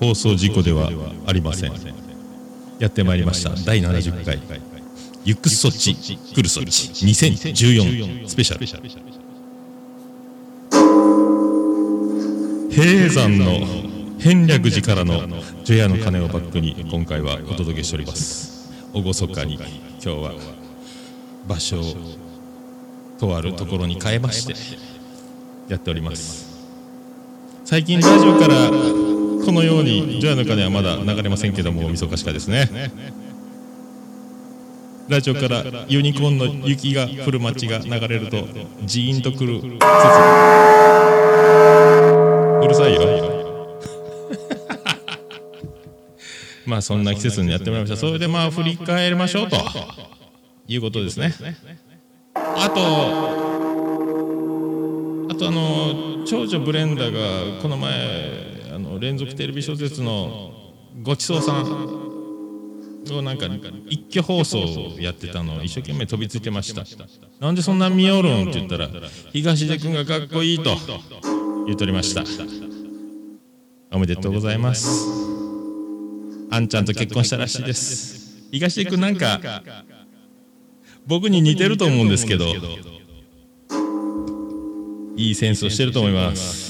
放送事故ではありません。やってまいりました。第70回。ゆくそっち。来るそっち。2014スペシャル。平山の延暦寺からの除夜の鐘をバックに今回はお届けしております。厳かに今日は場所をとあるところに変えましてやっております。最近ラジオからこのように除夜の鐘はまだ流れませんけども大晦日しかですね。ラジオからユニコーンの雪が降る街が流れるとジーンとくる季節うるさいよ。まあそんな季節にやってもらいました。それでまあ振り返りましょうと。いうことですね。あとあとあの長女ブレンダーがこの前連続テレビ小説のごちそうさんをなんか一挙放送をやってたのを一生懸命飛びついてました。なんでそんな見よるんって言ったら東出君がかっこいいと言うとりました。おめでとうございます。あんちゃんと結婚したらしいです。東出君なんか僕に似てると思うんですけどいいセンスをしてると思います。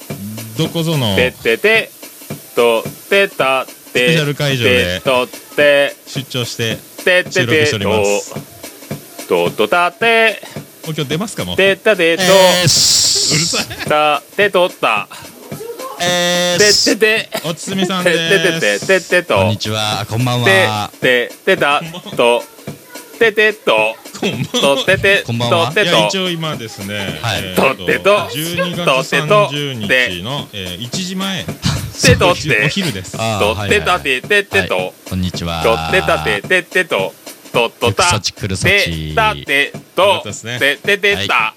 どこぞの？てててとてたてスペシャル会場でとって。出張しててて収録してております。とたてもう今日出ますか？もう。てたてとうるさい。たてとったえててておつみさんてでててすててとこんにちは、こんばんては。ててたとててと こんばんは。とててこんばんはいや一と応今ですね、はい。えーとってと。12月とってと。30日の、えー、1時前。てとってお昼です。あとってたてててと。はいこんにちは。とってたてててと。とっとた。てたてと。ててた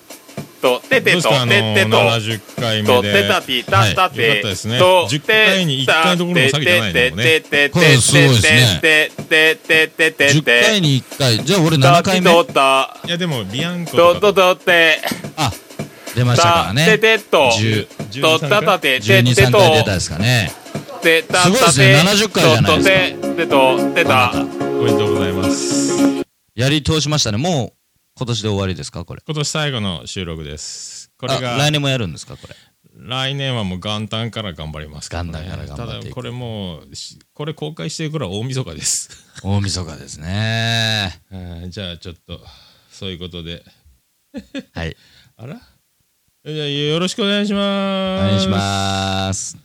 とててとててと70回目とでてたてたたてったですね。と10回に1回どころの詐欺じゃないのもね。てててこれすごいですね。ててててて10て回に1回。じゃあ俺7回目？とったいやでもビアンコとと。かとて。あ、出ましたからたてね。てと。10とったたてて12、3てと回出たですかね。てたすごいですね。70回じゃないですか。ととててとてたおめでとうございますやり通しましたね。もう今年で終わりですか？これ。今年最後の収録ですこあれが来年もやるんですか？これ。来年はもう元旦から頑張ります元旦から頑張っていくただこれもうしこれ公開してる頃は大晦日です 大晦日ですね。じゃあちょっとそういうことで はい。あら？じゃあよろしくお願いしおます願いします。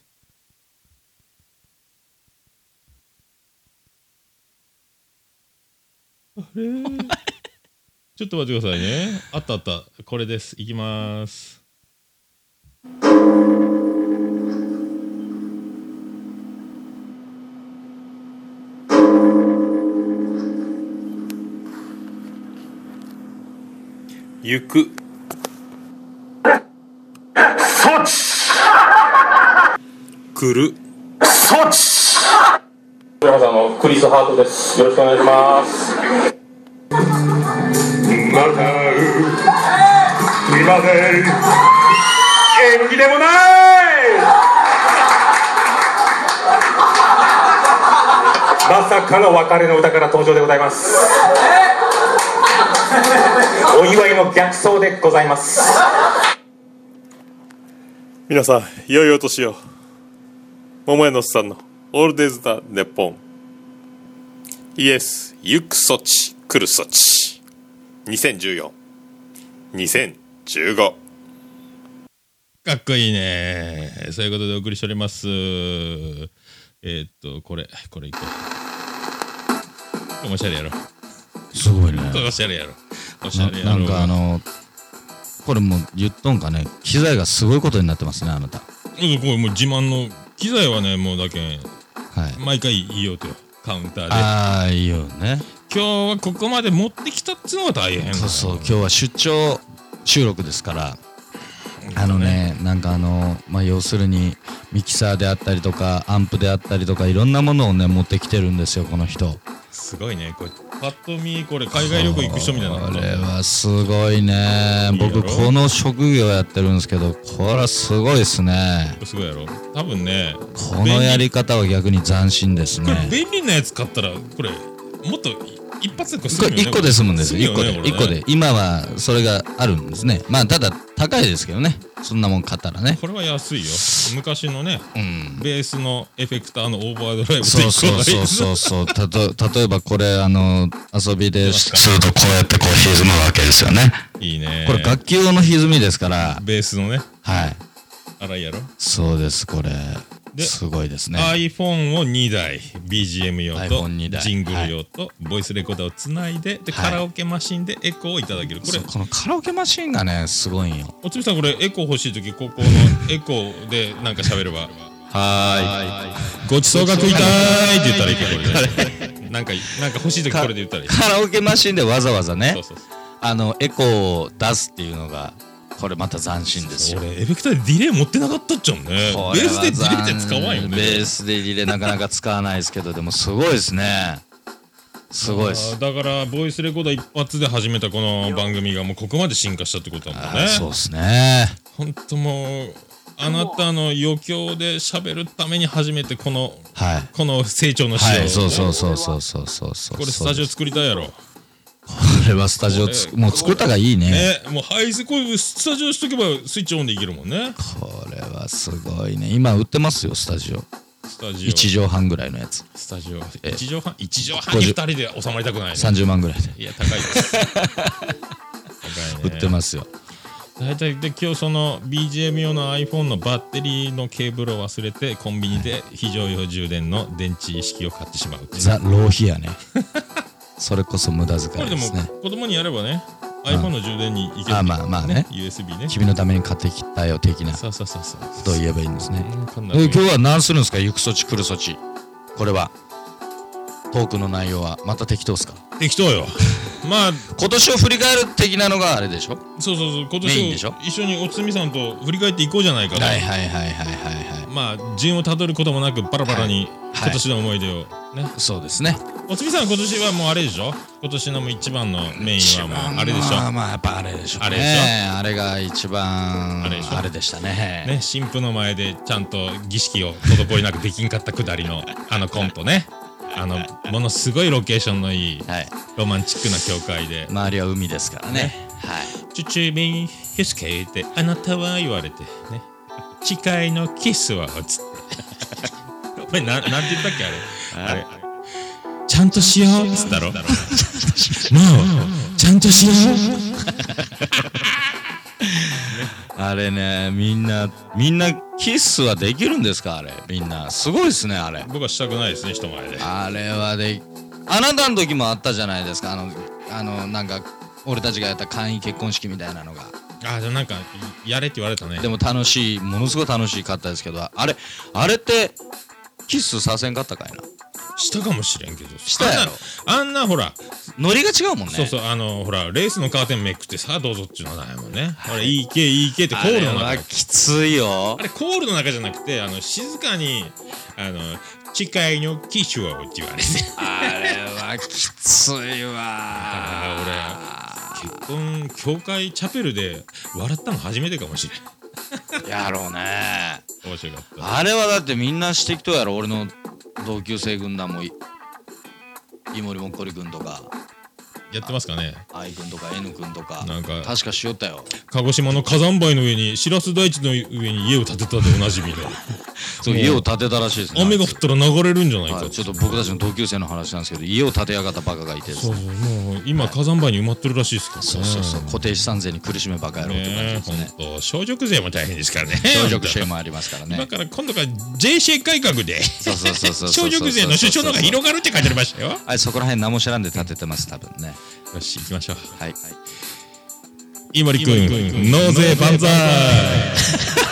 ちょっと待ってくださいね。あったあった。これです。いきます。行く。来る。山さんのクリスハートです。よろしくお願いします。またすいません。縁起でもない。まさかの別れの歌から登場でございます。お祝いの逆走でございます。皆さん良いお年を。桃屋のおっさんのオールデイズ・ザ・ネッポン。イエス行くそっち来るそち2014 2015かっこいいね。そういうことでお送りしております。えー、っとこれこれいこう。おしゃれやろ。すごいね。おしゃれやろ。おしゃなれやろ。なんかあの、これもう言っとんかね、機材がすごいことになってますね、あなた。うんこれもう自慢の機材はねもうだけんはい。毎回言いようとよカウンターで。ああいいよね今日はここまで持ってきたっつうのが大変そうそう今日は出張収録ですから。あのねなんかあのまあ要するにミキサーであったりとかアンプであったりとかいろんなものをね持ってきてるんですよこの人。すごいね。これパッと見これ海外旅行行く人みたいなこれはすごいね。僕この職業やってるんですけどこれはすごいですね。すごいやろ。多分ねこのやり方は逆に斬新ですこれね便利なやつ買ったらこれもっと一発でこれ済これむよね1個で済むんですよ。1個で済むよね。1個で。今はそれがあるんですね。まあただ高いですけどね。そんなもん買ったらね。これは安いよ。昔のねうん。ベースのエフェクターのオーバードライブそうそうそうそうそう。たと例えばこれあの遊びでするとこうやってこう歪むわけですよね。いいね。これ楽器用の歪みですから。ベースのね。はい。荒いやろ。そうですこれ。ですごいですね。iPhone を2台 BGM 用と iPhone 2台。ジングル用とボイスレコーダーをつないでではい。カラオケマシンでエコーをいただける。これこのカラオケマシンがねすごいんよ。おつみさんこれエコー欲しい時ここの エコーでなんか喋れば。はごちそうが食いたいって言ったらいいけどこれでなんかなんか欲しい時これで言ったらいい。カラオケマシンでわざわざねそうそうそう。あのエコーを出すっていうのがこれまた斬新ですよ。俺エフェクターでディレイ持ってなかったっちゃうんね。ベースでディレイって使わんよね。ベースでリレーなかなか使わないですけどでもすごいですね。すごいです。だからボイスレコーダー一発で始めたこの番組がもうここまで進化したってことだもんね。あーそうですね。本当もうあなたの余興で喋るために初めてこのはい。この成長の仕様、はいそうそうそうそうそうそうこれスタジオ作りたいやろ。これはスタジオつもう作ったがいいね。ねもう排水これスタジオしとけばスイッチオンでいけるもんね。これはすごいね。今売ってますよスタジオ。スタジオ。1畳半ぐらいのやつ。スタジオ。え一畳半？一畳半に二人で収まりたくないね。30万ぐらいで。いや高いです。高いね売ってますよ。大体で今日その BGM 用の iPhone のバッテリーのケーブルを忘れてコンビニで非常用充電の電池式を買ってしまうう。ザ・浪費やね それこそ無駄遣これでもいですね子供にやればね iPhone の充電にいけるあまあまあね。USB ね。君のために買ってきたよ的な。そうそうそうそう。と言えばいいんですね。今日は何するんですか？行く措置来る措置。これは。トークの内容はまた適当ですか？適当よ。まあ今年を振り返る的なのがあれでしょ？そうそうそう。今年を一緒におつみさんと振り返っていこうじゃないかと、はいはいはいはいはいはいまあ順をたどることもなくバラバラにはい。今年の思い出をね、そうですね。おつみさん今年はもうあれでしょ？今年のもう一番のメインはもうあれでしょ？まあまあやっぱあれでしょうね。あれでしょ？あれが一番あれでしょ？あれでしたね。ね新婦の前でちゃんと儀式を滞りなくできんかったくだりの あのコントね。あのものすごいロケーションのいいはい。ロマンチックな教会で。周りは海ですからね。はい「チュチュビンヒスケってあなたは」言われてね「誓いのキスは」つって。お前ななんて言ったっけあれ？あれ。ちゃんとしようっつったろ？もう。ちゃんとしよう。あれねみんなみんなキスはできるんですか？あれ。みんな。すごいですねあれ。僕はしたくないですね人前で。あれはであなたの時もあったじゃないですか。あのあのなんか俺たちがやった簡易結婚式みたいなのがあじゃあなんかやれって言われたね。でも楽しいものすごい楽しかったですけどあれあれってキスさせんかったかいな？したかもしれんけど。したやろ？あんなあんなほら。ノリが違うもんね。そうそうあのほらレースのカーテンめくってさあどうぞっていうのはないもんね、ほらいいけいいけってコールの中。あれはきついよ。あれコールの中じゃなくてあの静かにあの誓いのキスをって言われてあれはきついわ。あ結婚教会チャペルで笑ったの初めてかもしれん。やろうね。面白かった。あれはだってみんなしてきとやろ俺の同級生軍団も。い井森もっこり君とか。やってますかね。愛君とか N 君とか。なんか確かしよったよ。鹿児島の火山灰の上に白洲大地の上に家を建てたでおなじみのそう家を建てたらしいですね雨が降ったら流れるんじゃないか。はい、ちょっと僕たちの同級生の話なんですけど家を建てやがったバカがいてそうね。そうもう今火山灰に埋まってるらしいですからね。そうそうそう固定資産税に苦しめバカ野郎って感じねですね。本当相続税も大変ですからね。相続税もありますからだねから今度から JC 改革でそうそうそうそう相続税の主張の方が広がるって書いてありましたよ。あれそこら辺何も知らんで建ててます多分ね。よし行きましょう。はい。井森君納税万歳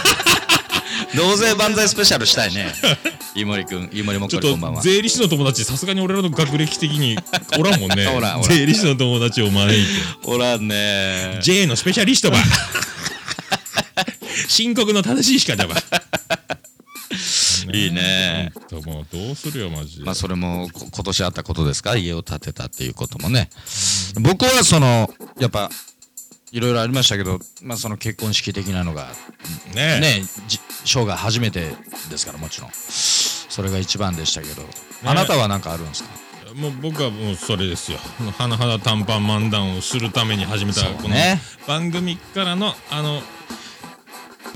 納税万歳スペシャルしたいね。飯森くん飯森もっちょっこりこんばんは。と税理士の友達さすがに俺らの学歴的におらんもんね。おらんおらん。税理士の友達を招いて。おらんね。J のスペシャリストば。申告の正しいしかだば。いいね。もうどうするよマジで、まあそれもこ今年あったことですか？ら家を建てたっていうこともね。僕はそのやっぱいろいろありましたけど、まあ、その結婚式的なのがねねじ生涯初めてですからもちろん。それが一番でしたけど、あなたは何かあるんですか？もう僕はもうそれですよ。甚だ短パン漫談をするために始めたこの番組からのあの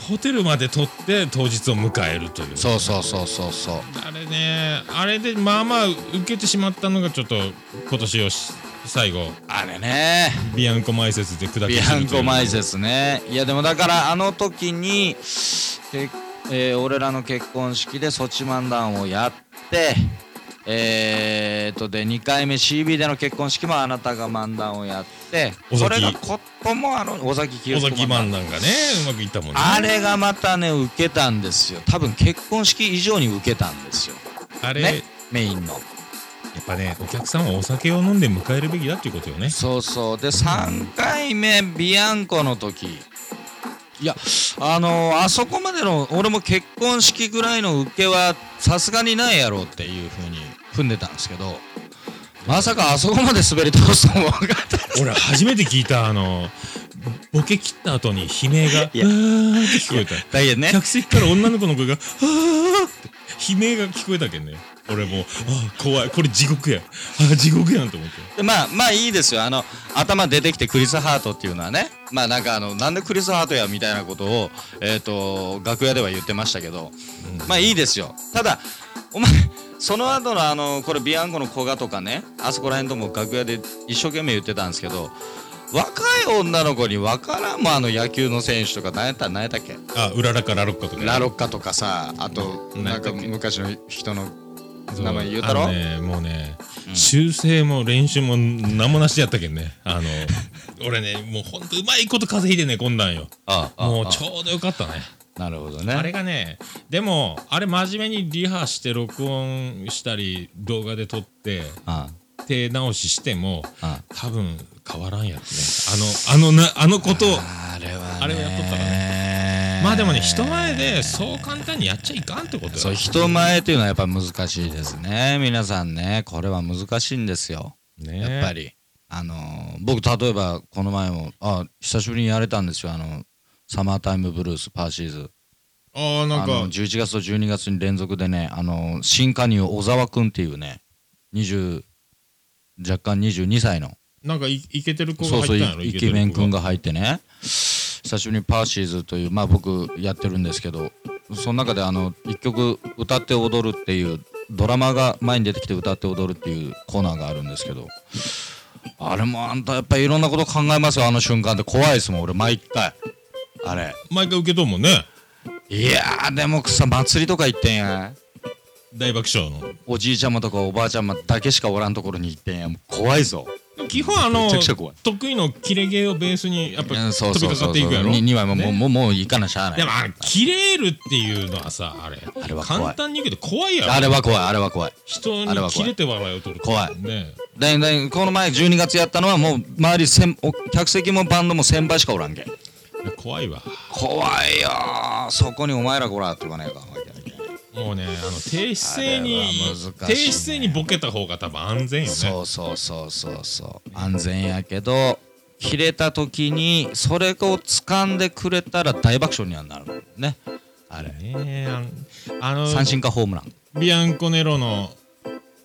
ホテルまで撮って当日を迎えるという。そうそうそうそうそう。あれねあれでまあまあ受けてしまったのがちょっと今年をし最後。あれね。ビアンコ前説で砕けビアンコ前説ね。いやでもだからあの時にけ、えー俺らの結婚式でソチ漫談をやってえー、とで2回目 CB での結婚式もあなたが漫談をやってそれがこともあの尾崎清尾崎彦漫談。漫談がねうまくいったもんね。あれがまたね受けたんですよ。多分結婚式以上に受けたんですよ。あれ、ねメインのやっぱねお客さんはお酒を飲んで迎えるべきだっていうことよね。そうそう。で3回目ビアンコの時。いやあのーあそこまでの俺も結婚式ぐらいの受けはさすがにないやろうっていうふうに踏んでたんですけどまさかあそこまで滑り通すと思わなかった俺初めて聞いたあのボケ切った後に悲鳴が「うわいやーって聞こえた。だけどね。客席から女の子の声が「あーって悲鳴が聞こえたけんね。俺もうあー怖い。これ地獄や。あー地獄やんと思って。でまあまあいいですよ。あの頭出てきてクリス・ハートっていうのはね。まあなんかあのなんでクリス・ハートやみたいなことをえっ、と楽屋では言ってましたけど、まあいいですよ。ただお前その後のあのこれビアンコの古賀とかね。あそこら辺とも楽屋で一生懸命言ってたんですけど若い女の子に分からんもんあの野球の選手とか何やったら何やったっけ？あうららかラロッカとかねラロッカとかさあとうん。なんか昔の人の名前言うたろ？ねもうね、修正も練習も何もなしでやったけんね。あの 俺ねもうほんとうまいこと風邪ひいて寝込んだんよ。ああもうあちょうどよかったね。なるほどね。あれがねでもあれ真面目にリハして録音したり動画で撮ってあ手直ししても多分変わらんやろね。あのあのなあのことをあれはね。あれをやっとったらね。まあでもね人前でそう簡単にやっちゃいかんってことよ。そう人前っていうのはやっぱ難しいですね。皆さんねこれは難しいんですよ。ね。やっぱり。あのー僕例えばこの前もあ久しぶりにやれたんですよ。あのサマータイムブルースパーシーズ。ああなんか。あの11月と12月に連続でねあの新加入小沢君っていうね20若干22歳の。なんかいイケてる子がそうそうイケメン君がが入ってね。久しぶりにパーシーズというまあ僕やってるんですけどその中であの一曲歌って踊るっていうドラマが前に出てきて歌って踊るっていうコーナーがあるんですけどあれもあんたやっぱりいろんなこと考えますよあの瞬間って。怖いですもん俺毎回。あれ。毎回受け取るもんね。いやーでもさ祭りとか行ってんや大爆笑の。おじいちゃまとかおばあちゃまだけしかおらんところに行ってんや。もう怖いぞ。基本あのめちゃくちゃ怖い。得意のキレゲーをベースにやっぱうんそう飛びかかっていくやろ？ににはもう,、ね？もうもういいかなしゃあない。でもあれ切れるっていうのはさあれ。あれは怖い。簡単に言うけど怖いやろ。あれは怖いあれは怖い。人あれは怖いに切れて笑いを取る怖い。ねだいだいこの前12月やったのはもう周り千お客席もバンドも1000倍しかおらんけん。怖いわ。怖いよー。そこにお前らこらって言わないかんわけやけんもうねあの低姿勢に低姿勢にボケた方が多分安全よね。そうそうそうそう。そう安全やけど切れた時にそれを掴んでくれたら大爆笑にはなるね。あれ。ねあの三振かホームラン。ビアンコネロの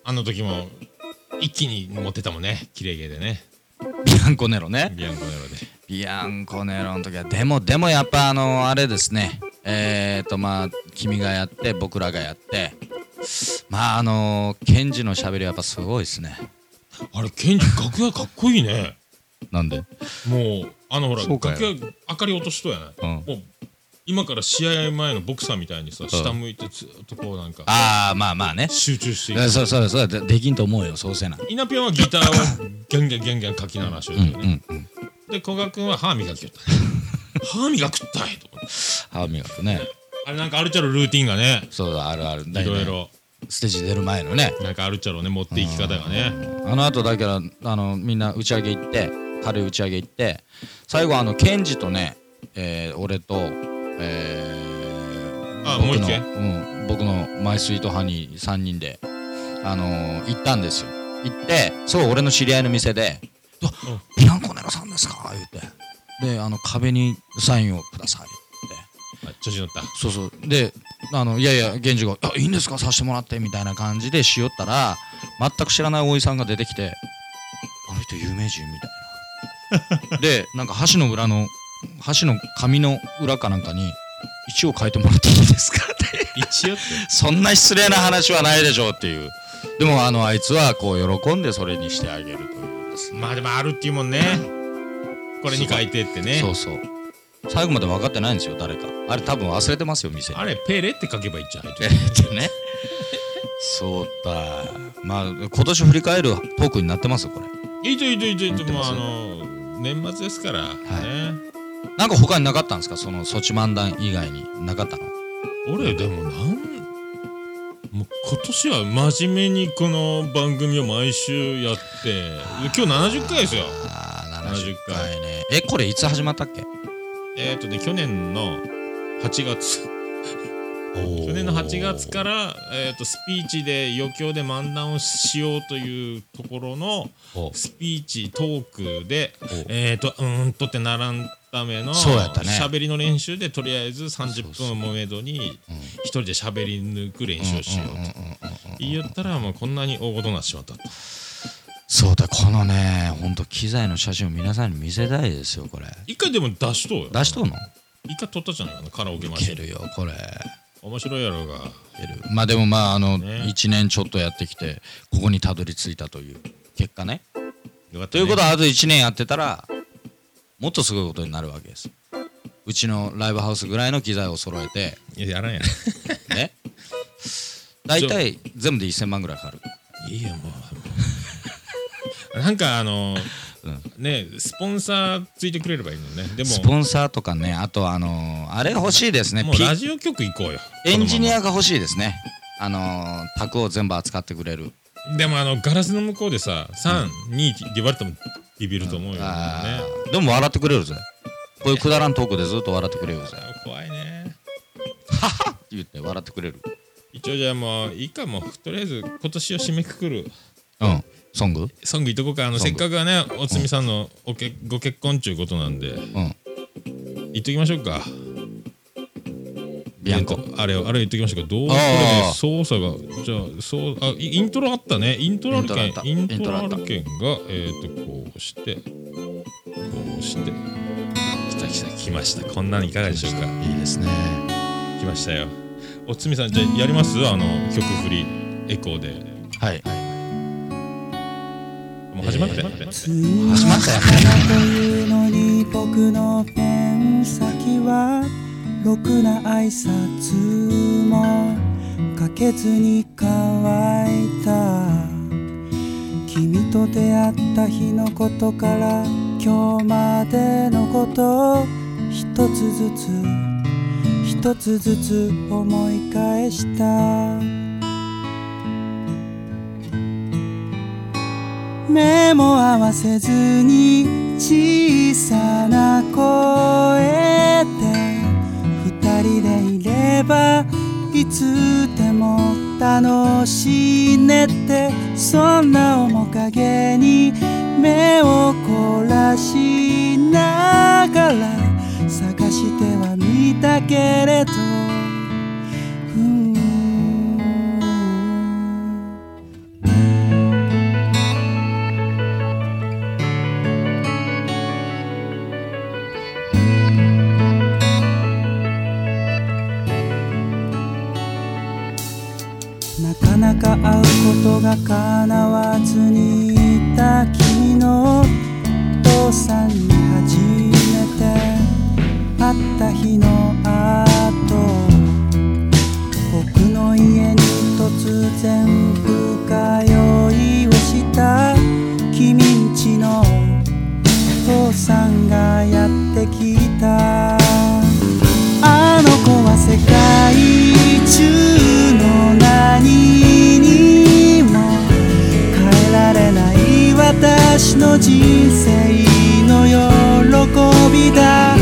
あの時も一気に持ってたもんね。キレゲーでね。ビアンコネロね。ビアンコネロで。ビアンコネロの時はでもでもやっぱあのあれですねえっ、ー、とまあ君がやって僕らがやって。まああのケンジのしゃべりはやっぱすごいですね。あれケンジ楽屋かっこいいね。なんで？もうあのほら楽屋明かり落としとやない、うん。もう今から試合前のボクサーみたいにさ下向いてずっとこうなんかああまあまあね。集中していく。えそそれそれでできんと思うよそうせな。イナピョンはギターをギャンギャンギャンギャン書き鳴らしよね、うんうんで古賀君は歯磨きよった歯磨くったいと思って歯磨くね。あれなんかあるっちゃろルーティンがね。そうあるある。いろいろ。ステージ出る前のね。なんかあるっちゃろね持っていき方がね。あの後だからあのみんな打ち上げ行って軽い打ち上げ行って最後あのケンジとね、えー俺と、えー僕のうん、僕のマイスイートハニー3人で、あのー行ったんですよ。行ってそう俺の知り合いの店で「あビアンコネロさんですか?」言ってであの壁にサインをくださいって。あ調子乗った。そうそう。であのいやいや源氏が「あいいんですか？させてもらって」みたいな感じでしよったら全く知らないおじさんが出てきて「あの人有名人?」みたいな。でなんか箸の裏の箸の紙の裏かなんかに「一応書いてもらっていいですか?」って。一応って？そんな失礼な話はないでしょうっていう。でもあのあいつはこう喜んでそれにしてあげるというまあでもあるっていうもんねこれに書いてってね。そうそう。最後まで分かってないんですよ誰か。あれ多分忘れてますよ店に。あれペレって書けばいいじゃんえってね。そうだ。まあ今年振り返るトークになってますこれ。いいといいといいといいともうあの年末ですからね。なんか他になかったんですか？そのソチ漫談以外に。なかったの？俺でもなんもう今年は真面目にこの番組を毎週やって今日70回ですよ70 70回ね。えこれいつ始まったっけ？えっ、ー、とね去年の8月。去去年の8月から、えー、とスピーチで余興で漫談をしようというところのお。スピーチトークでえっ、ー、とうーんとってならんためのそうやったね。喋りの練習でとりあえず30分をめどにうん一人で喋り抜く練習をしようと。言ったらもうこんなに大事になってしまった。とそうだこのねほんと機材の写真を皆さんに見せたいですよこれ。一回でも出しとうよ。出しとんの？一回撮ったじゃないかなカラオケマいシンけるよこれ。面白いやろうが。まあでもまああの、ね。1年ちょっとやってきてここにたどり着いたという結果ね。ね、ということはあと1年やってたらもっとすごいことになるわけです。うちのライブハウスぐらいの機材を揃えて。いややらんや ね。大体全部で1000万ぐらいかかる。いいよもうなんかあのうん。ねスポンサーついてくれればいいのね。でもスポンサーとかねあとあのーあれ欲しいですね。ピもうラジオ局行こうよ。エンジニこアが欲しいですね。あのー卓を全部扱ってくれる。でもあのガラスの向こうでさ32って言われてもビビると思うよ、ね。でも笑ってくれるぜ。こういうくだらんトークでずっと笑ってくれるぜ。怖いね。っ！て言って笑ってくれる。一応じゃあもういいかも。うとりあえず今年を締めくくる。うんソング？ソングいっとこうか。あのせっかくはねおつみさんのおけご結婚ちゅうことなんで。うん。言っときましょうか。ビアンコ。あれをあれ言っときましょうか。どうこれあねー。操作がじゃあそうあイイントロあったね。イントロあるけんイインントロあるけんがえっ、とこうしてこうして。来た来た来ました。こんなのいかがでしょうか。いいですね。来ましたよ。おつみさんじゃあやります？あの曲振りエコーで。はいもう始まって、始まった。よというのに僕のペン先はろくな挨拶もかけずに乾いた。君と出会った。日のことから今日までのことを一つずつ一つずつ思い返した。目も合わせずに小さな声で二人でいればいつでも楽しいねってそんな面影に目を凝らしながら探してはみたけれことが叶わずにいた君のお父さんに初めて会った日の後僕の家に突然深酔いをした君んちの父さんがやってきたあの子は世界私の人生の喜びだ。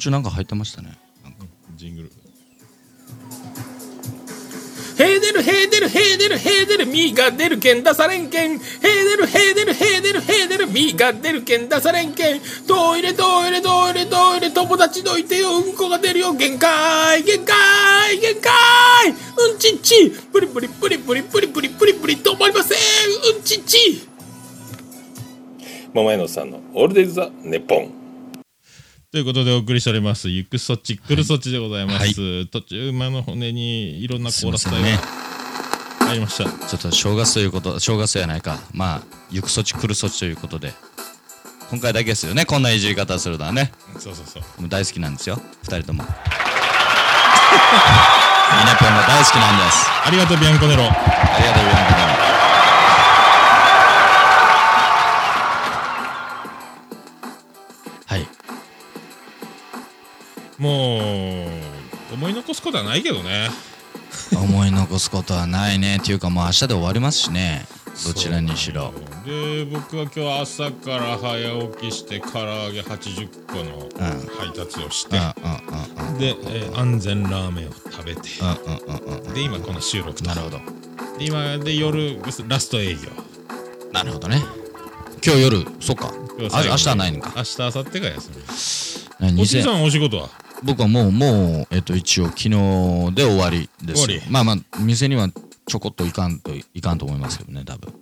中なんか入ってましたね。なんかジングル。ヘーデルヘーデルヘーデルヘーデルミーが出るけん出されんけん。ヘーデルヘーデルヘーデルヘーデルミーが出るけん出されんけん。トイレトイレトイレトイレ友達どいてようんこが出るよ限界限界限界うんちっち。プリプリプリプリプリプリプリプリ止まりません。うんちっち。桃屋のさんのオールデイズ・ザ・ネッポンということでお送りしております、行くそっち、来るそっちでございます。途中、馬の骨にいろんなコーラス隊が入りました。ちょっと正月ということ、正月やないか。まあ、行くそっち来るそっちということで。今回だけですよね、こんないじり方するのはね。そうそうそう。大好きなんですよ、二人とも。ミナピョンが大好きなんです。ありがとう、ビアンコネロ。ありがとう、ビアンコネロ。ことはないけどね。思い残すことはないね。っていうかもう明日で終わりますしね。どちらにしろ。で、僕は今日朝から早起きして、唐揚げ80個の配達をして、うん。で、えー安全ラーメンを食べて、うん。で、今この収録と。なるほど。で今で夜、ラスト営業。なるほどね。今日夜、そっか。明日はないのか。明日、明後日が休み。ねおじさ2000んお仕事は？僕はもうもうえっと一応昨日で終わりです終わり。まあまあ店にはちょこっといかんといかんと思いますけどね多分。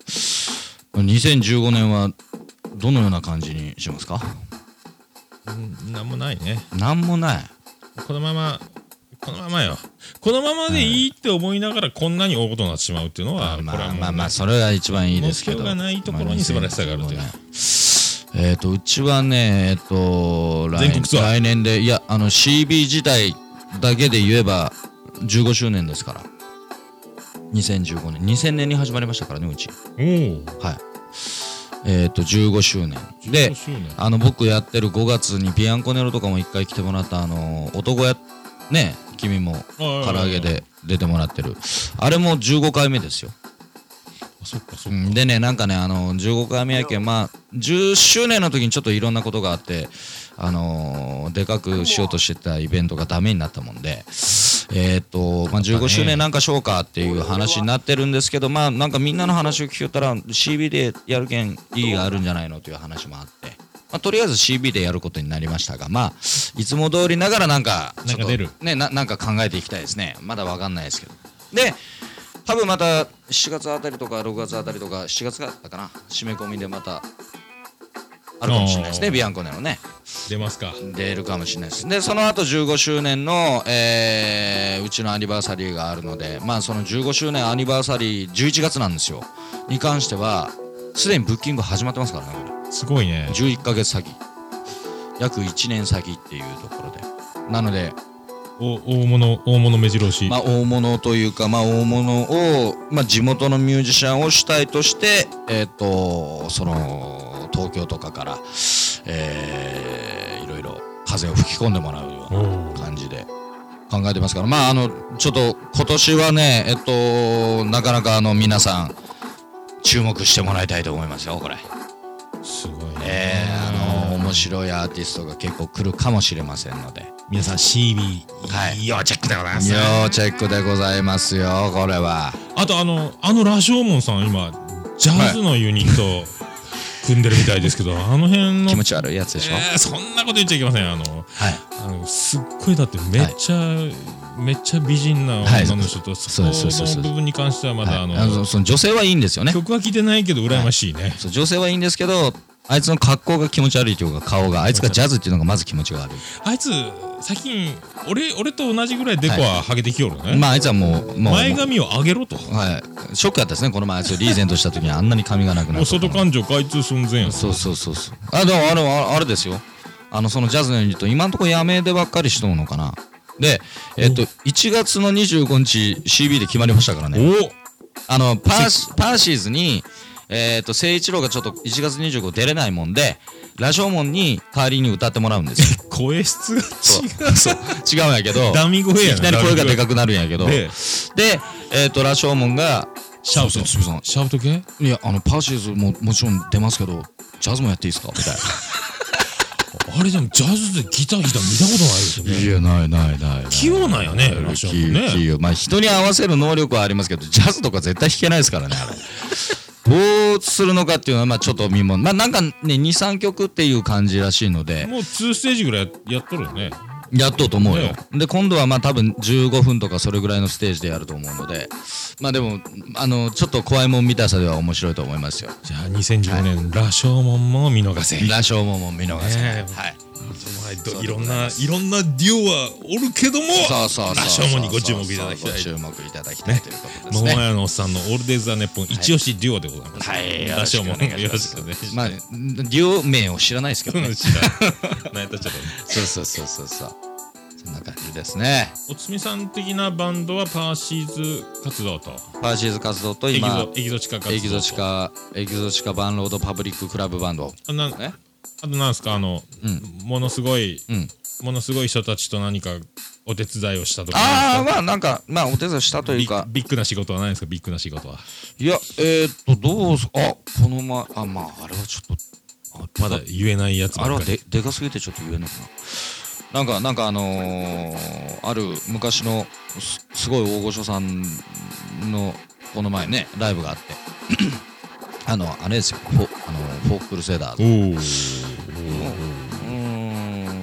2015年はどのような感じにしますか？うんなんもないね。なんもない。このままこのままよ。このままでいいって思いながらこんなに大ことになってしまうっていうのは、まこれはもうあまあまあそれが一番いいですけど。目標がないところに素晴らしさがあるという。まあ2015年えっ、とうちはねえっ、と来来年でいやあの CB 自体だけで言えば15周年ですから。2015年。2000年に始まりましたからねうち。おおはい。えっ、と15周年。であの僕やってる5月にピアンコネロとかも一回来てもらったあの男やね君も唐揚げで出てもらってる。あれも15回目ですよ。あそっかそっかうんでねなんかねあの15回目やけんまあ10周年の時にちょっといろんなことがあってあのーでかくしようとしてたイベントがダメになったもんでえーっと、まあ、15周年なんかしようかっていう話になってるんですけどまあなんかみんなの話を聞いたら CB でやるけん意義があるんじゃないのという話もあって。まあ、とりあえず CB でやることになりましたが、まあ、いつも通りながらなんか、ちょっとね、ななんか考えていきたいですね。まだわかんないですけど。で、多分また7月あたりとか6月あたりとか7月だったかな。締め込みでまたあるかもしれないですね。ビアンコネのね。出ますか。出るかもしれないです。でその後15周年の、えーうちのアニバーサリーがあるのでまあその15周年アニバーサリー11月なんですよ。に関してはすでにブッキング始まってますからねこれ。すごいね。11ヶ月先。約1年先っていうところで。なのでお大物大物目白押し、まあ、大物というか、まあ、大物を、まあ、地元のミュージシャンを主体として、えっ、と、その、東京とかから、えーいろいろ風を吹き込んでもらうようおなー感じで考えてますから、まあ、あの、ちょっと今年はね、えっと、なかなかあの、皆さん、注目してもらいたいと思いますよ、これ。すごいね、えー、面白いアーティストが結構来るかもしれませんので。皆さん CB、はい。要チェックでございます。要チェックでございますよ、これは。あとあのあの羅生門さん今ジャズのユニット組んでるみたいですけど、あの辺の気持ち悪いやつでしょ、えーそんなこと言っちゃいけませんあのはい。あのすっごいだってめっちゃ、めっちゃ美人なはい女の人と、そうですそうですそうです。その部分に関してはまだ、はい。あのその女性はいいんですよね。曲は聴いてないけど羨ましいね、そう女性はいいんですけどあいつの格好が気持ち悪いというか顔があいつがジャズっていうのがまず気持ちが悪い、あいつ最近俺俺と同じぐらいデコはハゲてきよるね、まああいつはもうもう前髪を上げろと。はい。ショックだったですね。この前あいつリーゼントした時にあんなに髪がなくなった外感情開通寸前やそうそうそうそう。あでもあれああれですよ。あのそのジャズのユニット今のところやめでばっかりしとうのかな。でえっと1月の25日 CB で決まりましたからね。お。あのパーシパーシーズにえっと誠一郎がちょっと1月25出れないもんでラジオ門に代わりに歌ってもらうんですよ。声質が違う。そう。違うんやけどダミ声やいきなり声がでかくなるんやけど。ででえっ、とラショーモンがシャウト。そうそうそうシャウト系？いやあのパーシーズももちろん出ますけどジャズもやっていいですか？みたい あれでもジャズでギターギター見たことないですよなね。いやないないないない。器用なんやねラショーモンね器用。まあ人に合わせる能力はありますけどジャズとか絶対弾けないですからねあれどうするのかっていうのはまあちょっと見もまあなんかね23曲っていう感じらしいのでもう2ステージぐらいややっとるよねやっとうと思うよね。で、今度はまあ多分15分とかそれぐらいのステージでやると思うので、まあでも、あの、ちょっと怖いもん見たさでは面白いと思いますよ。じゃあ2015年羅生門も見逃せラショーモンも見逃せ。ねえはい。はいろんないろんなデュオはおるけどもそうそうそうそう。羅生門にご注目いただきたいご注目いただきたいということです桃ね。屋のおっさんのオールデイズ・ザ・ネッポン一押しデュオでございます。はい羅生門よろしくお願いしますよろしくお願いしまあ。デュオ名を知らないですけどね。知ちゃ ったそうそうそうそうそう。そんな感じですね。おつみさん的なバンドはパーシーズ活動とパーシーズ活動とエキ今ゾ、エキゾチカ活動とエキゾチカ、エキゾチカバンロードパブリッククラブバンド。あなね。あとなんですかあの、うん。ものすごいうん。ものすごい人たちと何かお手伝いをしたとかああ、まあなんか、まあお手伝いしたというか、ビッグな仕事はないですか？ビッグな仕事は。いや、えー、っと、どうす、あ、この前、あ、まあ、あれはちょっと、あまだ言えないやつあれはででかすぎてちょっと言えないかな。なんか、なんかあのー、ある昔のすすごい大御所さんの、この前ね、ライブがあって、あの、あれですよ、フォーククルセダーズ。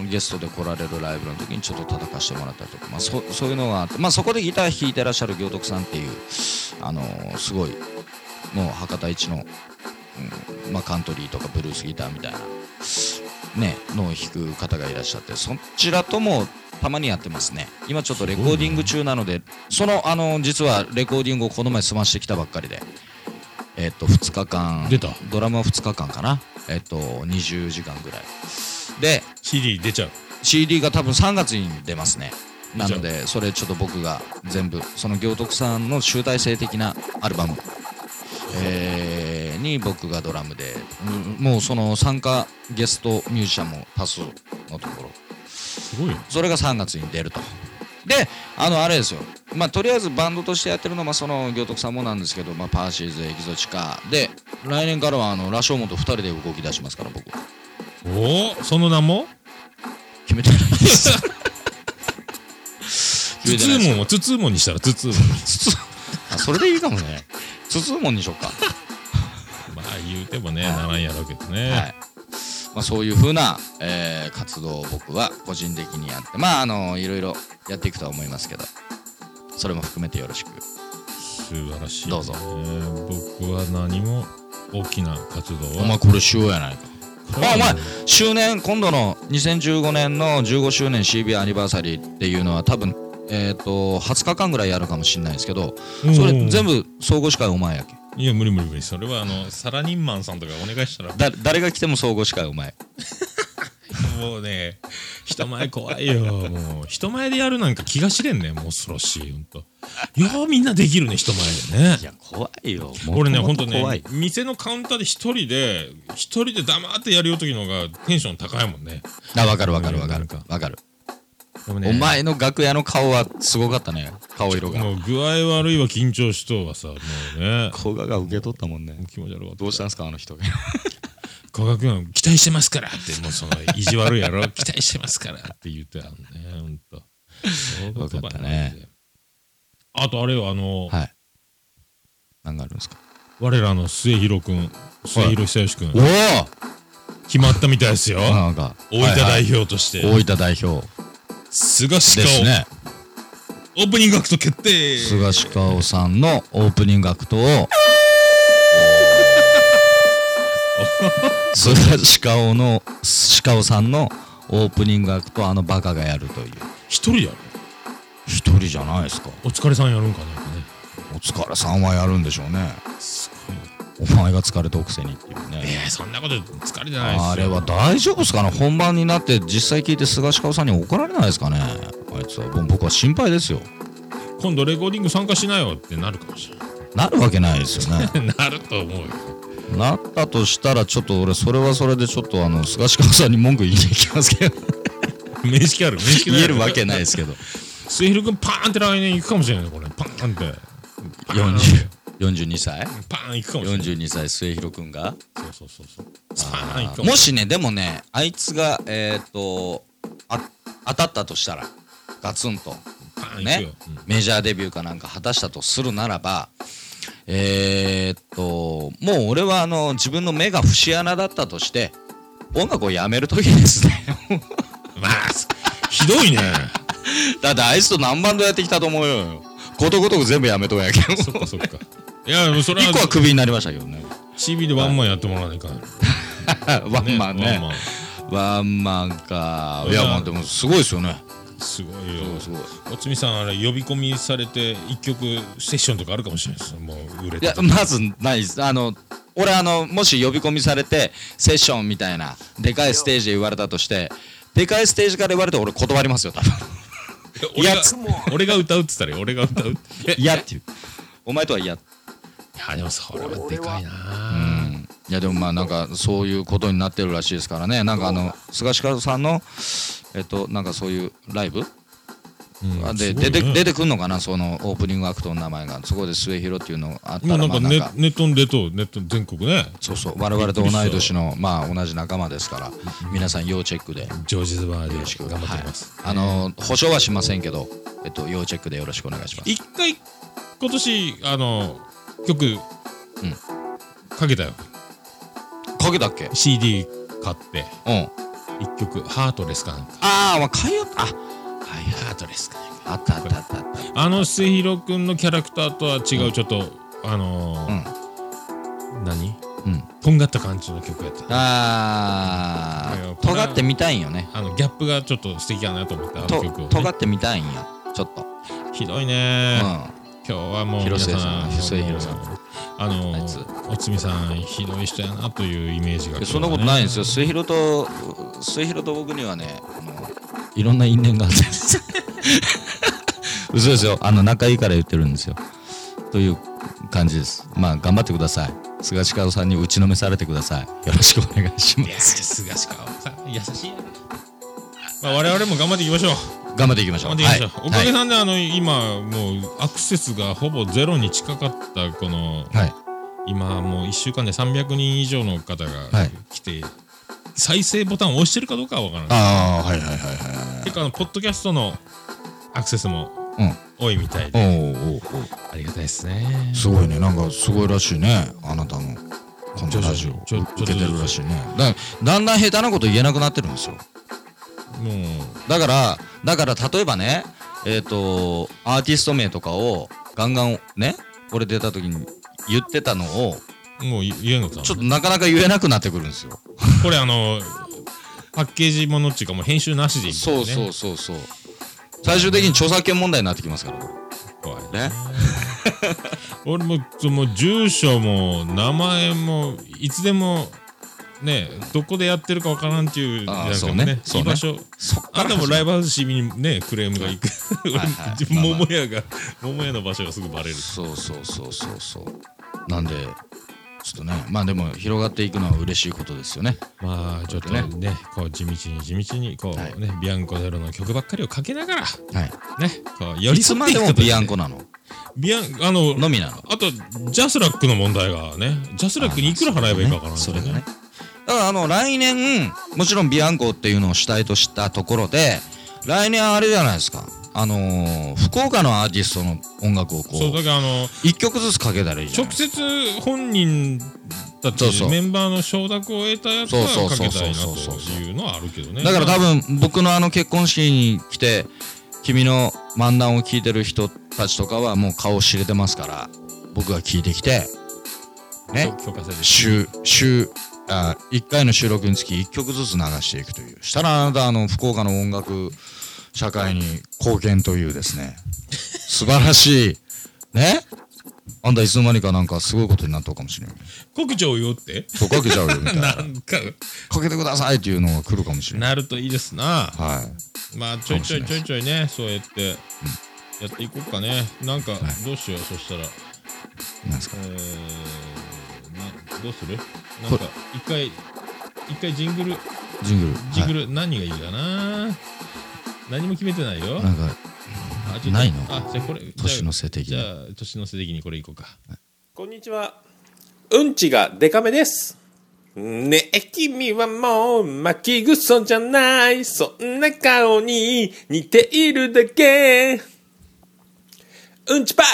ゲストで来られるライブの時にちょっと叩かしてもらったりとか、まあ、そそういうのがあって、まあ、そこでギター弾いてらっしゃる行徳さんっていう、あのーすごいもう博多一の、うんまあ、カントリーとかブルースギターみたいな、ね、のを弾く方がいらっしゃってそちらともたまにやってますね。今ちょっとレコーディング中なのでその、あの実はレコーディングをこの前済ましてきたばっかりで。えっと2日間。出た。ドラムは2日間かな。えっと20時間ぐらい。で CD 出ちゃう。CD が多分3月に出ますね。なのじでそれちょっと僕が全部その行徳さんの集大成的なアルバム、えーに僕がドラムで、うんもうその参加ゲストミュージシャンも多数のところ。すごいよそれが3月に出るとであのあれですよ。まあとりあえずバンドとしてやってるのはまあその行徳さんもなんですけど、まあ、パーシーズエキゾチカ。で来年からはあの羅生門と2人で動き出しますから僕おおその名も？決めてないです。ツツーモンをツツーモンにしたらツツーモンあそれでいいかもね。つつもんにしようか。まあ言うてもねならんやろうけどね、はいまあ、そういう風な、えー活動を僕は個人的にやってまああのいろいろやっていくとは思いますけどそれも含めてよろしく。素晴らしい、ね、どうぞ。僕は何も大きな活動はお前これしようやないか。あお前周年今度の2015年の15周年 CB アニバーサリーっていうのは多分えっ、と20日間ぐらいやるかもしれないですけどそれ全部総合司会お前やけいや無理無理無理それはあのサラリンマンさんとかお願いしたら。だ誰が来ても総合司会お前。もうね人前怖いよ。もう人前でやるなんか気が知れんねもう恐ろしいほんと。ようみんなできるね人前でね。や怖いよ。俺ねほんとね店のカウンターで一人で一人で黙ってやるよ時の方がテンション高いもんね。あ分かる分かる分かる。分かるね。お前の楽屋の顔はすごかったね。顔色が。もう具合悪いわ緊張しとうはさもうね。古賀が受け取ったもんね。気持ち悪かった。どうしたんすかあの人。古賀君期待してますからってもうその意地悪いやろ期待してますからって言ってたのねほんと。よかったね。あとあれよあの、はい。何があるんですか？我らの末広君末広久義君おお決まったみたいですよ。なんか。大分代表表として、大分代表菅氏ですねオープニングアクト決定。菅氏顔さんのオープニングアクトを。菅氏顔の鹿尾さんのオープニングアクトをあのバカがやるという。一人やろ一人じゃないですか。お疲れさんやるんかね。お疲れさんはやるんでしょうねお前が疲れたくせにっていうね。えー、そんなこと疲れてないっすよ。あれは大丈夫ですか？ね本番になって実際聞いて菅氏顔さんに怒られないですかね？あいつは。僕は心配ですよ。今度レコーディング参加しなよってなるかもしれなるわけないですよね。な いなると思うよ。なったとしたらちょっと俺それはそれでちょっとあの菅氏顔さんに文句言いに行きますけど。面識ある面識ない。言えるわけないですけど。末広君パーンって来年行くかもしれないねこれ。パーンって。パーン40 42歳。パーン行くかもしれない。42歳末広君が。そうそうそうそう。ン行くかももしねでもねあいつがえっ、とあ当たったとしたらガツンとパーン行くねよ、うん。メジャーデビューかなんか果たしたとするならばえー、っともう俺はあの自分の目が節穴だったとして音楽をやめる時ですね。まあひどいね。だってあいつと何バンドやってきたと思うよ。ことごとく全部やめとんやけど。そっかそっかいやそれは。一個はクビになりましたけどね。CB でワンマンやってもらわないかん。ワンマンね。ワンマン。ワンマンか。いやいやまあでもすごいですよね。すごいよ。すごいおつみさんあれ呼び込みされて一曲セッションとかあるかもしれないですもう売れいててやまずないです。あの俺あのもし呼び込みされてセッションみたいなでかいステージで言われたとしてでかいステージから言われて俺断りますよ多分。俺がやつ俺が歌うって言ったらよ俺が歌う。ってい嫌っていう。お前とは嫌やでもそれはでかいな。うん。いやでもまあなんかそういうことになってるらしいですからね。なんかあの菅氏川さんのえっとなんかそういうライブ？うん。でね。出て出てくんのかな？そのオープニングアクトの名前が。そこで末広っていうのがあったもうらなんかネまあなんか。ネットに出とうネット全国ね。そうそう。我々と同い年のまあ同じ仲間ですから皆さん要チェックで。ジョージズバーでよろしく頑張ってます、あの保証はしませんけどえっと要チェックでよろしくお願いします。一回今年あの曲、かけたよ。かけたっけ？CD 買って。うん。一曲ハートレスかなんか。ああまあかよあはいハートレスか。あったあったあったあった。あの末広くんのキャラクターとは違うちょっとあのー何？うん。とんがった感じの曲やった。あいやこれはー尖ってみたいんよね。あのギャップがちょっと素敵やなと思ってあのと曲を、ね、尖ってみたいんよ。ちょっと。ひどいうね、ん今日はもう皆ささんん広末広さん。あのおつみさんひどい人やなというイメージが、でそんなことないんですよ。末広と末広と僕にはねいろんな因縁があって嘘ですよ。あの仲いいから言ってるんですよ。という感じです。まあ頑張ってください。菅氏川さんに打ちのめされてください。よろしくお願いします。菅氏川さん優しいな、まあ、我々も頑張っていきましょう頑張っていきましょう。頑張っていおかげはさんであの今もうアクセスがほぼゼロに近かったこのい、はい。今もう1週間で300人以上の方がはい。来て、再生ボタンを押してるかどうかは分からない。ああはいはいはいはい結構あのポッドキャストのアクセスもうん。多いみたいおで、うおうおう。ありがたいですね。すごいね。なんかすごいらしいね。あなたのこのラジオ。受けてるらしいね。だだんだん下手なこと言えなくなってるんですよもうだからだから例えばねえっ、とアーティスト名とかをガンガンねこれ出た時に言ってたのをもう言えんのかな？ちょっとなかなか言えなくなってくるんですよ。これあのパッケージものっていうかもう編集なしでいいねそうそうそうそう。最終的に著作権問題になってきますからこ怖いれね。俺もその住所も名前もいつでもねどこでやってるかわからんっていうあーなんかそうね。そうね。居場所あんたもライブハウス市民にねクレームがい く桃屋が桃屋の場所がすぐバレる。そうそうそうそうそう。なんでちょっとねまあでも広がっていくのは嬉しいことですよね。まあちょっとねね。こう地道に地道にこうはい。ねビアンコゼロの曲ばっかりをかけながらはい。ねこう寄りいつ添っていくことまでもビアンコなの？ビアンあののみなの？あとジャスラックの問題がねジャスラックにいくら払えばいいかわからんそれがね。だからあの来年もちろんビアンコっていうのを主体としたところで来年あれじゃないですか。あのー福岡のアーティストの音楽をこそううだからあの一曲ずつかけたらいいじゃない直接本人たちそうそう。メンバーの承諾を得たやつはそうそうそうかけたいなそうそうというのはあるけどね。だから多分僕のあの結婚式に来て君の漫談を聞いてる人たちとかはもう顔知れてますから僕が聞いてきてね。許可制で週週あ1回の収録につき1曲ずつ流していくというしたらあなたあの福岡の音楽社会に貢献というですね素晴らしい ね？あんたいつの間にかなんかすごいことになったかもしれない国長よって？そうかけちゃうよみたいな。なんか。かけてくださいっていうのが来るかもしれないなるといいですな。はい。まあちょいちょいちょいちょいねそうやってやっていこうかね。なんかどうしようそしたら。なんですか？えー、などうする？なんか一回一回ジングル？ジングル。ジングル、ル何がいいかな？何も決めてないよ。なんかあないの？あじゃあこれ年の瀬的じゃなあ年の瀬的にこれいこうか。こんにちは。うんちがデカめです。ねえ、君はもう巻きぐそじゃない。そんな顔に似ているだけ。うんちパッ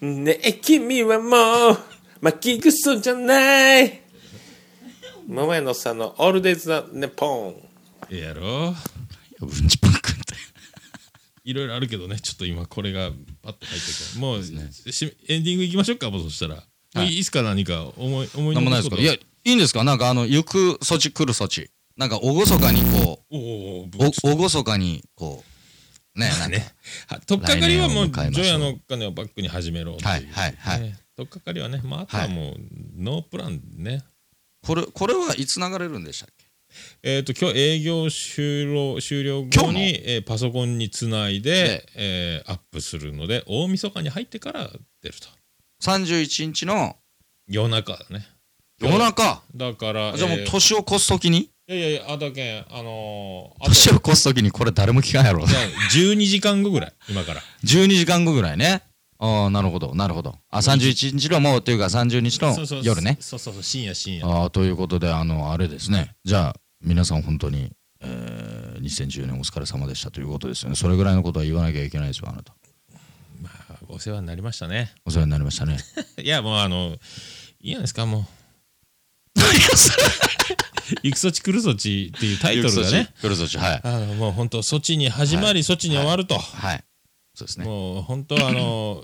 ク。ねえ、君はもう巻きぐそじゃない。桃屋のさんのオールデイズ・ザ・ネポン。ええやろ？うんちパックっていろいろあるけどね。ちょっと今これがパッと入ってくるもう、しエンディングいきましょうかもうそしたら、はい。い、いっすか？何か？思い思いなんもないですか？いやいいんですか？なんかあの行く措置来る措置。なんか厳かにこおおおうお厳かにこうねなんか。ね。はとっかかりはもうジョヤのお金をバックに始めろう、はいはいはい。ねとっかかりはねまああとはもう、ノープランね。これこれはいつ流れるんでしたっけ？えっ、と今日営業終了終了後に、えーパソコンにつないでで、え。ーアップするので大晦日に入ってから出ると。31日の？夜中だね。夜中？だからじゃあもうえー年を越す時に？いやいやいやあとけんあのー、あと年を越す時にこれ誰も聞かんやろ。じゃあ12時間後ぐらい今から。12時間後ぐらいねああなるほどなるほど。あ31日のもうっていうか30日のそうそう夜ね。そうそうそう深夜深夜。ああということであのあれですね。じゃあ皆さん本当に、えー、2010年お疲れ様でしたということですよね。それぐらいのことは言わなきゃいけないですよあなた。まあお世話になりましたね。お世話になりましたね。いやもうあのいいじゃないですかも行くそち来るそちっていうタイトルがね。来るそち、はい。あのもう本当、そちに始まり、そちに終わると。はい。そうですね。もう本当あの、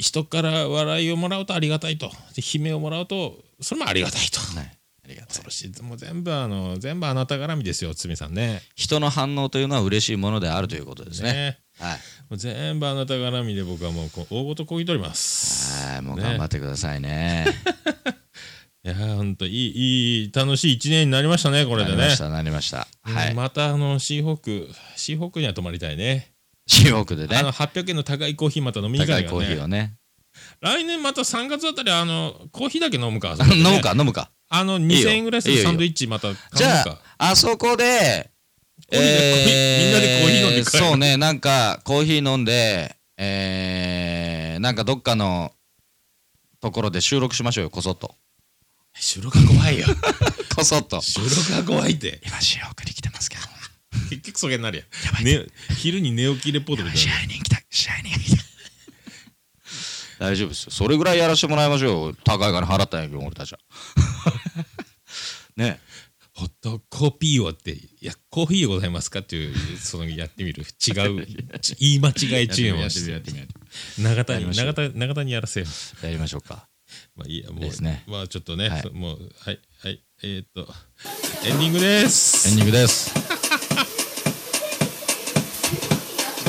人から笑いをもらうとありがたいと。で悲鳴をもらうと、それもありがたいと。はい。ありがとう恐ろしい。もう全部あの、全部あなた絡みですよ、つみさんね。人の反応というのは嬉しいものであるということですね。ね。はい。もう全部あなた絡みで僕はもうこう大ごとこぎ取ります。はい、もうね頑張ってくださいね。いやー、ほんと、いい、いい、楽しい一年になりましたね、これでねなりまし。た、なりました。はい。またあの、シーホーク、シーホークには泊まりたいね。シーホークでねあの、、800円の高いコーヒーまた飲みに行かないいから高コーヒーをね。ね。来年また3月あたり、あの、コーヒーだけ飲むか。あそこで 飲ねむか、飲むか。あの、いいよ2000円ぐらいするサンドイッチまた買うじゃか。あ、あそこで、コーみんなでコーヒー飲んで帰るそうね、なんか、コーヒー飲んで、えー、なんかどっかのところで収録しましょうよ、こそっと。収録が怖いよ。こそっと。収録が怖いって。今、シーホークに来てますけど。結局それになるやん。ね、昼に寝起きレポートみたいな。試合に来た、試合に来た。大丈夫ですよ。それぐらいやらせてもらいましょうよ。高い金払ったんやけど、俺たちは。ね。ホットコーピーをって、いや、コーヒーございますかっていう、そのやってみる。違う、ち言い間違い注文をして。やってみよう長田に、長田、長田にやらせよう。やりましょうか。まあいいや、もう、ですねまあちょっとね、はいそもう、はい、はい、えーっと、エンディングです。エンディングです。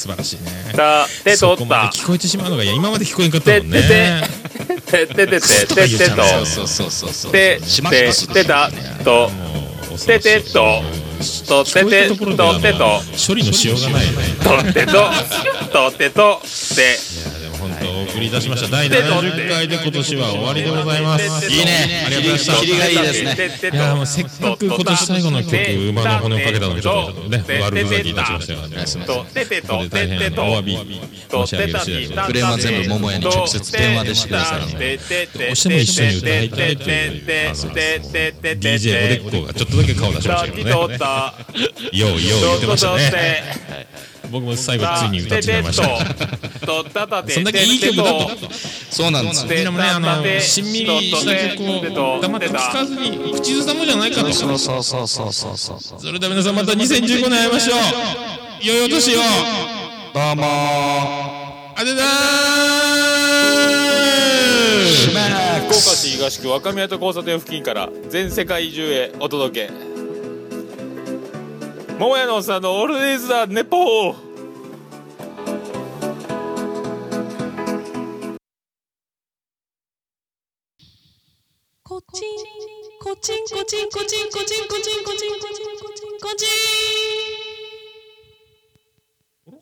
素晴らしいね。た。てそとた聞こえてしまうのが、いや、今まで聞こえんかったもんね。ててててててと。そうそうそうそう。てててたとててと。とててと。てと処理のしようがないよね。とてと。とてと。て送り出しました第70回で今年は終わりでございます。いいね。ありがとうございましたがいいですね。いやもうせっかく今年最後の曲馬の骨をかけたのにちょっとね悪ふざけいたしましたからね。とててことこで大変お詫び申し上げる次第です。クレームは全部桃屋に直接電話でしてくださいねどうしても一緒に歌いたいというあの DJ おでっこがちょっとだけ顔出しましたけどね。ようよう言ってましたね。僕も最後ついに歌ってしまいました。そんだけいい曲だと。そうなんですよ。みんなもね、あの、しんみりした曲を黙って聞かずに口ずさむじゃないかと。そうそうそうそうそうそう。それでは皆さんまた2015年会いましょう。良いお年を。どうもー。あでだー福岡市東区若宮と交差点付近から全世界中へお届け桃屋のおっさんのオールディーズ・ザ・ネポー。コチンコチンコチンコチンコチンコチンコチンコチンコチンコチン